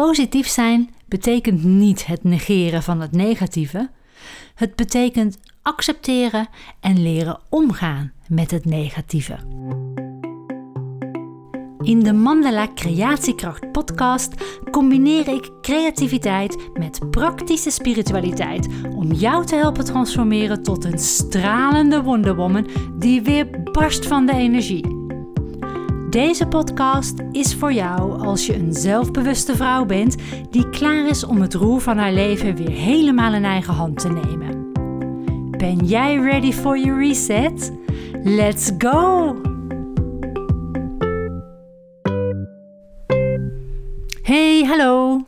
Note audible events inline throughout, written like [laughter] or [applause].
Positief zijn betekent niet het negeren van het negatieve. Het betekent accepteren en leren omgaan met het negatieve. In de Mandala Creatiekracht podcast combineer ik creativiteit met praktische spiritualiteit om jou te helpen transformeren tot een stralende wonderwoman die weer barst van de energie. Deze podcast is voor jou als je een zelfbewuste vrouw bent die klaar is om het roer van haar leven weer helemaal in eigen hand te nemen. Ben jij ready for your reset? Let's go! Hey, hallo.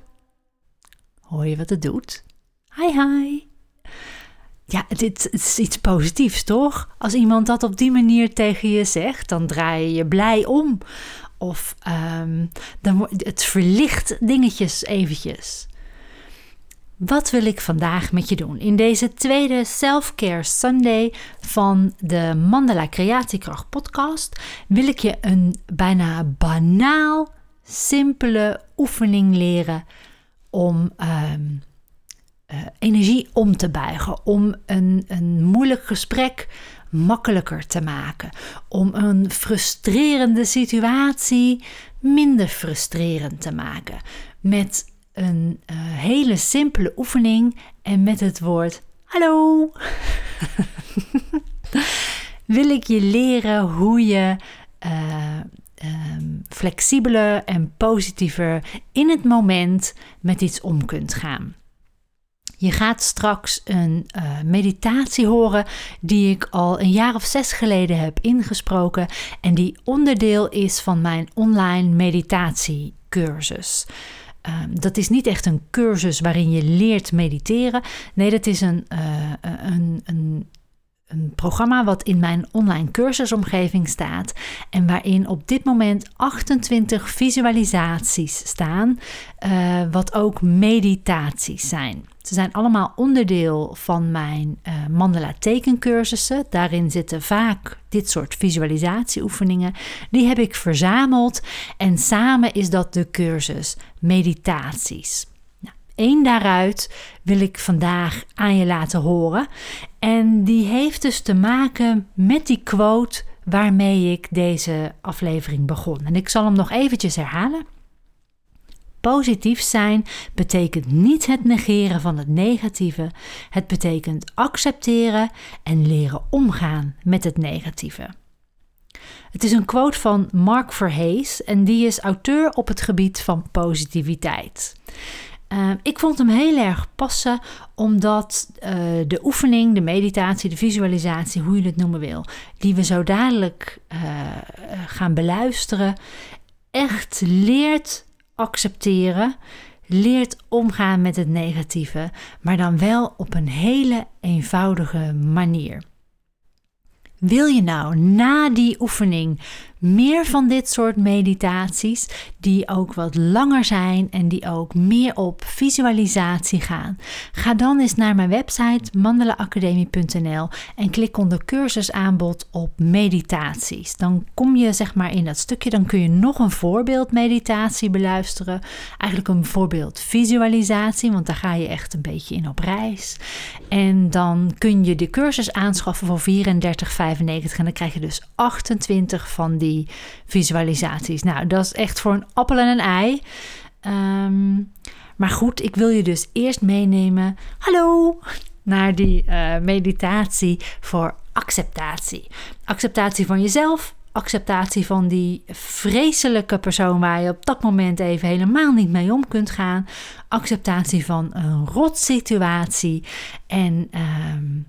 Hoor je wat het doet? Hi, hi. Ja, dit is iets positiefs, toch? Als iemand dat op die manier tegen je zegt, dan draai je je blij om. Of um, dan, het verlicht dingetjes eventjes. Wat wil ik vandaag met je doen? In deze tweede Self-Care Sunday van de Mandala Creatiekracht podcast wil ik je een bijna banaal, simpele oefening leren om uh, energie om te buigen, om een, een moeilijk gesprek makkelijker te maken, om een frustrerende situatie minder frustrerend te maken. Met een uh, hele simpele oefening en met het woord hallo. [laughs] Wil ik je leren hoe je uh, um, flexibeler en positiever in het moment met iets om kunt gaan. Je gaat straks een uh, meditatie horen die ik al een jaar of zes geleden heb ingesproken en die onderdeel is van mijn online meditatiecursus. Um, dat is niet echt een cursus waarin je leert mediteren. Nee, dat is een, uh, een, een een programma wat in mijn online cursusomgeving staat en waarin op dit moment 28 visualisaties staan, uh, wat ook meditaties zijn. Ze zijn allemaal onderdeel van mijn uh, mandala tekencursussen. Daarin zitten vaak dit soort visualisatieoefeningen. Die heb ik verzameld en samen is dat de cursus meditaties. Eén daaruit wil ik vandaag aan je laten horen. En die heeft dus te maken met die quote waarmee ik deze aflevering begon. En ik zal hem nog eventjes herhalen. Positief zijn betekent niet het negeren van het negatieve. Het betekent accepteren en leren omgaan met het negatieve. Het is een quote van Mark Verhees en die is auteur op het gebied van positiviteit. Uh, ik vond hem heel erg passen, omdat uh, de oefening, de meditatie, de visualisatie, hoe je het noemen wil, die we zo dadelijk uh, gaan beluisteren, echt leert accepteren, leert omgaan met het negatieve, maar dan wel op een hele eenvoudige manier. Wil je nou na die oefening meer van dit soort meditaties, die ook wat langer zijn en die ook meer op visualisatie gaan? Ga dan eens naar mijn website mandelaacademie.nl en klik onder cursusaanbod op meditaties. Dan kom je zeg maar in dat stukje, dan kun je nog een voorbeeld meditatie beluisteren. Eigenlijk een voorbeeld visualisatie, want daar ga je echt een beetje in op reis. En dan kun je de cursus aanschaffen voor 34,95 en dan krijg je dus 28 van die visualisaties. Nou, dat is echt voor een appel en een ei. Um, maar goed, ik wil je dus eerst meenemen. Hallo! Naar die uh, meditatie voor acceptatie. Acceptatie van jezelf, acceptatie van die vreselijke persoon waar je op dat moment even helemaal niet mee om kunt gaan. Acceptatie van een rot situatie. En um,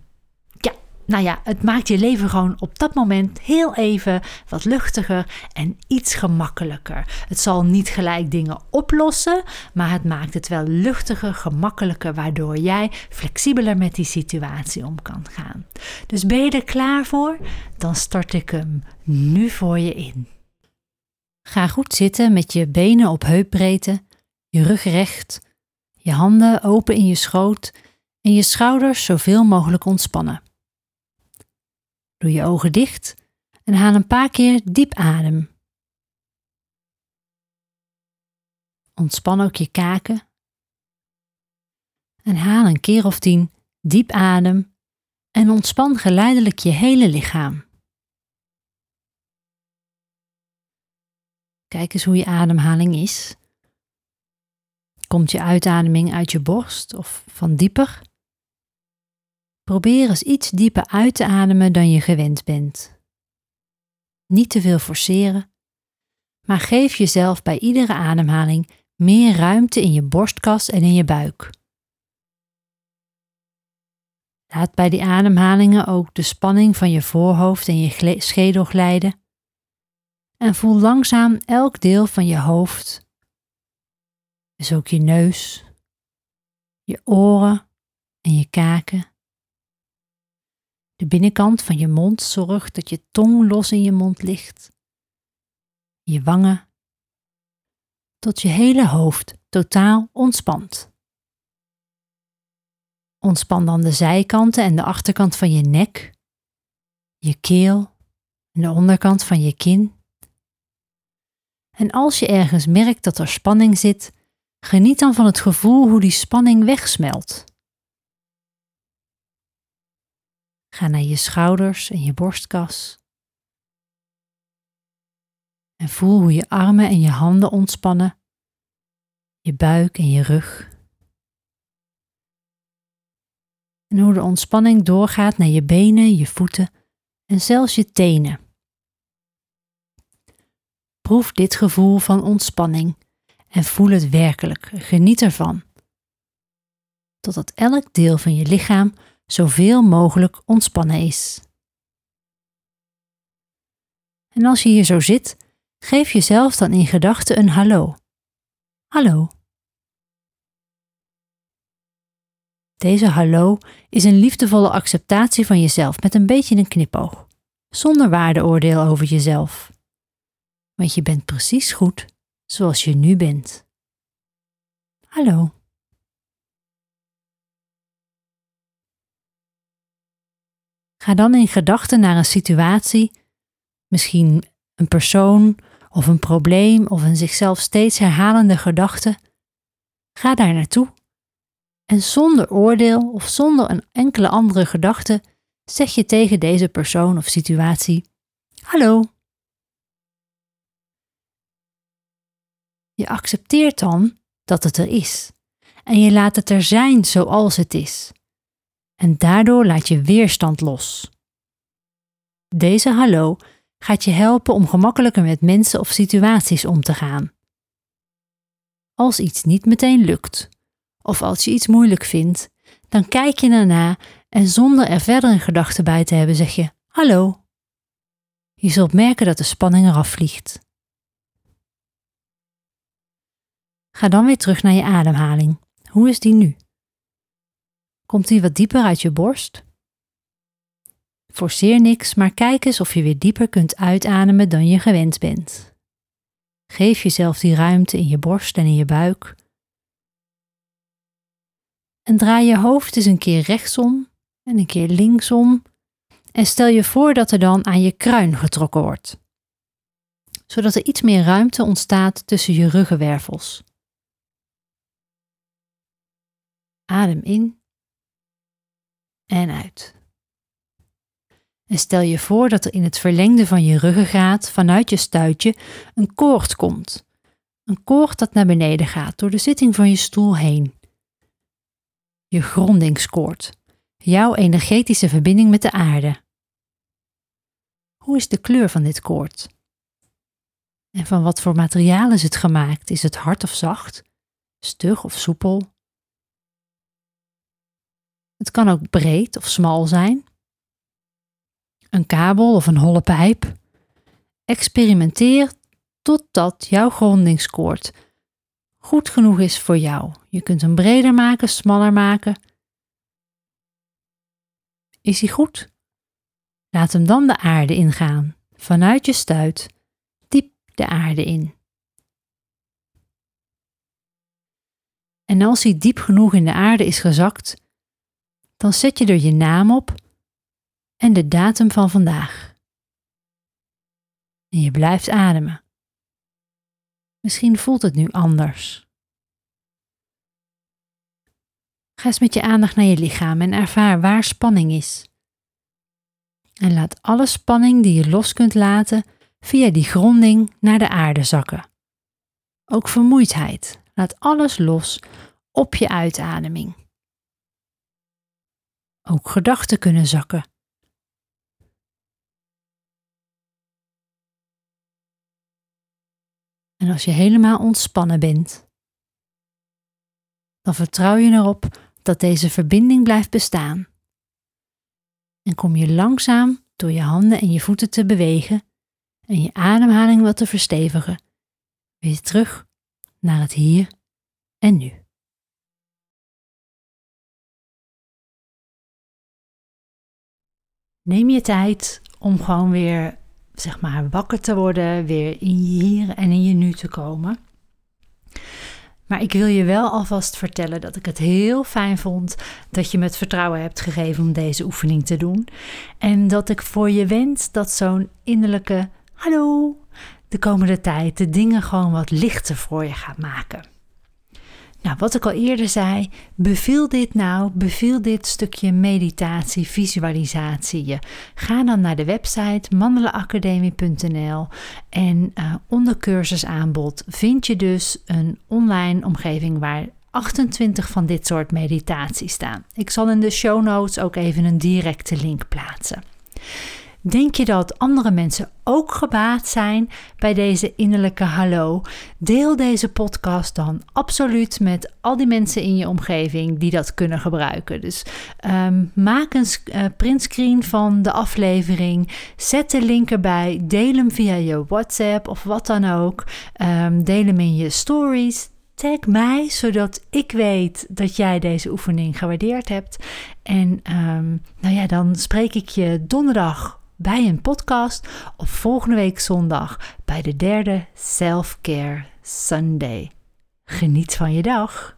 nou ja, het maakt je leven gewoon op dat moment heel even wat luchtiger en iets gemakkelijker. Het zal niet gelijk dingen oplossen, maar het maakt het wel luchtiger, gemakkelijker, waardoor jij flexibeler met die situatie om kan gaan. Dus ben je er klaar voor? Dan start ik hem nu voor je in. Ga goed zitten met je benen op heupbreedte, je rug recht, je handen open in je schoot en je schouders zoveel mogelijk ontspannen. Doe je ogen dicht en haal een paar keer diep adem. Ontspan ook je kaken. En haal een keer of tien diep adem en ontspan geleidelijk je hele lichaam. Kijk eens hoe je ademhaling is. Komt je uitademing uit je borst of van dieper? Probeer eens iets dieper uit te ademen dan je gewend bent. Niet te veel forceren, maar geef jezelf bij iedere ademhaling meer ruimte in je borstkas en in je buik. Laat bij die ademhalingen ook de spanning van je voorhoofd en je schedel glijden. En voel langzaam elk deel van je hoofd. Dus ook je neus, je oren en je kaken. De binnenkant van je mond zorgt dat je tong los in je mond ligt. Je wangen. Tot je hele hoofd totaal ontspant. Ontspan dan de zijkanten en de achterkant van je nek, je keel en de onderkant van je kin. En als je ergens merkt dat er spanning zit, geniet dan van het gevoel hoe die spanning wegsmelt. Ga naar je schouders en je borstkas. En voel hoe je armen en je handen ontspannen, je buik en je rug. En hoe de ontspanning doorgaat naar je benen, je voeten en zelfs je tenen. Proef dit gevoel van ontspanning en voel het werkelijk. Geniet ervan. Totdat elk deel van je lichaam zoveel mogelijk ontspannen is. En als je hier zo zit, geef jezelf dan in gedachten een hallo. Hallo. Deze hallo is een liefdevolle acceptatie van jezelf met een beetje een knipoog, zonder waardeoordeel over jezelf. Want je bent precies goed zoals je nu bent. Hallo. Ga dan in gedachten naar een situatie, misschien een persoon of een probleem of een zichzelf steeds herhalende gedachte. Ga daar naartoe en zonder oordeel of zonder een enkele andere gedachte zeg je tegen deze persoon of situatie: Hallo. Je accepteert dan dat het er is en je laat het er zijn zoals het is en daardoor laat je weerstand los. Deze hallo gaat je helpen om gemakkelijker met mensen of situaties om te gaan. Als iets niet meteen lukt, of als je iets moeilijk vindt, dan kijk je erna en zonder er verder een gedachte bij te hebben zeg je hallo. Je zult merken dat de spanning eraf vliegt. Ga dan weer terug naar je ademhaling. Hoe is die nu? Komt die wat dieper uit je borst? Forceer niks, maar kijk eens of je weer dieper kunt uitademen dan je gewend bent. Geef jezelf die ruimte in je borst en in je buik. En draai je hoofd eens een keer rechtsom en een keer linksom. En stel je voor dat er dan aan je kruin getrokken wordt, zodat er iets meer ruimte ontstaat tussen je ruggenwervels. Adem in en uit. En stel je voor dat er in het verlengde van je ruggengraat vanuit je stuitje een koord komt. Een koord dat naar beneden gaat door de zitting van je stoel heen. Je grondingskoord, jouw energetische verbinding met de aarde. Hoe is de kleur van dit koord? En van wat voor materiaal is het gemaakt? Is het hard of zacht? Stug of soepel? Het kan ook breed of smal zijn. Een kabel of een holle pijp. Experimenteer totdat jouw grondingskoord goed genoeg is voor jou. Je kunt hem breder maken, smaller maken. Is hij goed? Laat hem dan de aarde ingaan, vanuit je stuit, diep de aarde in. En als hij diep genoeg in de aarde is gezakt, dan zet je er je naam op en de datum van vandaag. En je blijft ademen. Misschien voelt het nu anders. Ga eens met je aandacht naar je lichaam en ervaar waar spanning is. En laat alle spanning die je los kunt laten via die gronding naar de aarde zakken. Ook vermoeidheid. Laat alles los op je uitademing. Ook gedachten kunnen zakken. En als je helemaal ontspannen bent, dan vertrouw je erop dat deze verbinding blijft bestaan. En kom je langzaam door je handen en je voeten te bewegen en je ademhaling wat te verstevigen, weer terug naar het hier en nu. Neem je tijd om gewoon weer, zeg maar, wakker te worden, weer in je hier en in je nu te komen. Maar ik wil je wel alvast vertellen dat ik het heel fijn vond dat je me het vertrouwen hebt gegeven om deze oefening te doen. En dat ik voor je wens dat zo'n innerlijke hallo de komende tijd de dingen gewoon wat lichter voor je gaat maken. Nou, wat ik al eerder zei, beviel dit nou, beviel dit stukje meditatie, visualisatie je. Ga dan naar de website mandelenacademie.nl en uh, onder cursusaanbod vind je dus een online omgeving waar 28 van dit soort meditaties staan. Ik zal in de show notes ook even een directe link plaatsen. Denk je dat andere mensen ook gebaat zijn bij deze innerlijke hallo? Deel deze podcast dan absoluut met al die mensen in je omgeving die dat kunnen gebruiken. Dus um, maak een uh, printscreen van de aflevering, zet de link erbij, deel hem via je WhatsApp of wat dan ook. Um, deel hem in je stories. Tag mij, zodat ik weet dat jij deze oefening gewaardeerd hebt. En um, nou ja, dan spreek ik je donderdag bij een podcast of volgende week zondag bij de derde Self Care Sunday. Geniet van je dag.